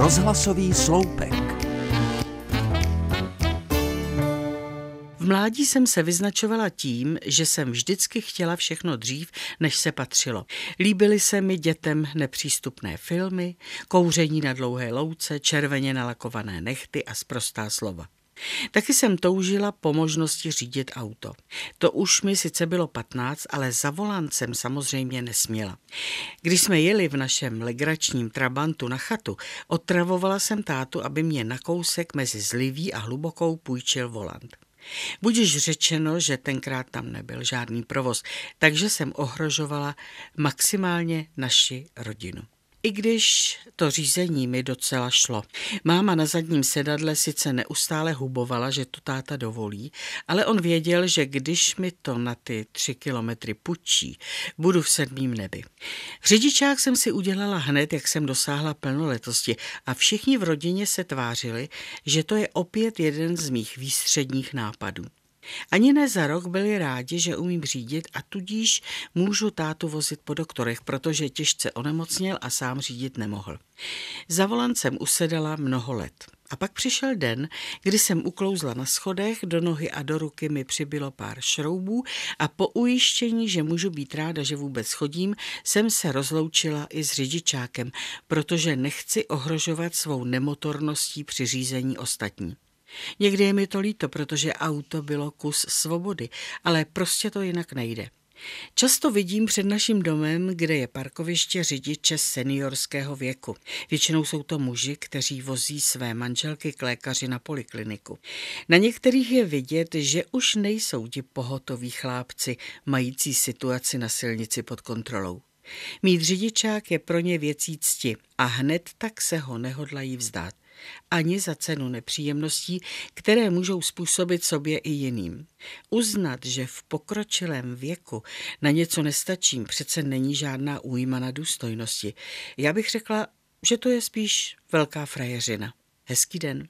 Rozhlasový sloupek. V mládí jsem se vyznačovala tím, že jsem vždycky chtěla všechno dřív, než se patřilo. Líbily se mi dětem nepřístupné filmy, kouření na dlouhé louce, červeně nalakované nechty a sprostá slova. Taky jsem toužila po možnosti řídit auto. To už mi sice bylo 15, ale za volancem samozřejmě nesměla. Když jsme jeli v našem legračním trabantu na chatu, otravovala jsem tátu, aby mě na kousek mezi zliví a hlubokou půjčil volant. Budiž řečeno, že tenkrát tam nebyl žádný provoz, takže jsem ohrožovala maximálně naši rodinu. I když to řízení mi docela šlo. Máma na zadním sedadle sice neustále hubovala, že to táta dovolí, ale on věděl, že když mi to na ty tři kilometry pučí, budu v sedmým nebi. Řidičák jsem si udělala hned, jak jsem dosáhla plnoletosti a všichni v rodině se tvářili, že to je opět jeden z mých výstředních nápadů. Ani ne za rok byli rádi, že umím řídit a tudíž můžu tátu vozit po doktorech, protože těžce onemocněl a sám řídit nemohl. Za volancem usedala mnoho let. A pak přišel den, kdy jsem uklouzla na schodech, do nohy a do ruky mi přibylo pár šroubů a po ujištění, že můžu být ráda, že vůbec chodím, jsem se rozloučila i s řidičákem, protože nechci ohrožovat svou nemotorností při řízení ostatní. Někdy je mi to líto, protože auto bylo kus svobody, ale prostě to jinak nejde. Často vidím před naším domem, kde je parkoviště řidiče seniorského věku. Většinou jsou to muži, kteří vozí své manželky k lékaři na polikliniku. Na některých je vidět, že už nejsou ti pohotoví chlápci, mající situaci na silnici pod kontrolou. Mít řidičák je pro ně věcí cti a hned tak se ho nehodlají vzdát ani za cenu nepříjemností, které můžou způsobit sobě i jiným. Uznat, že v pokročilém věku na něco nestačím, přece není žádná újma na důstojnosti. Já bych řekla, že to je spíš velká frajeřina. Hezký den.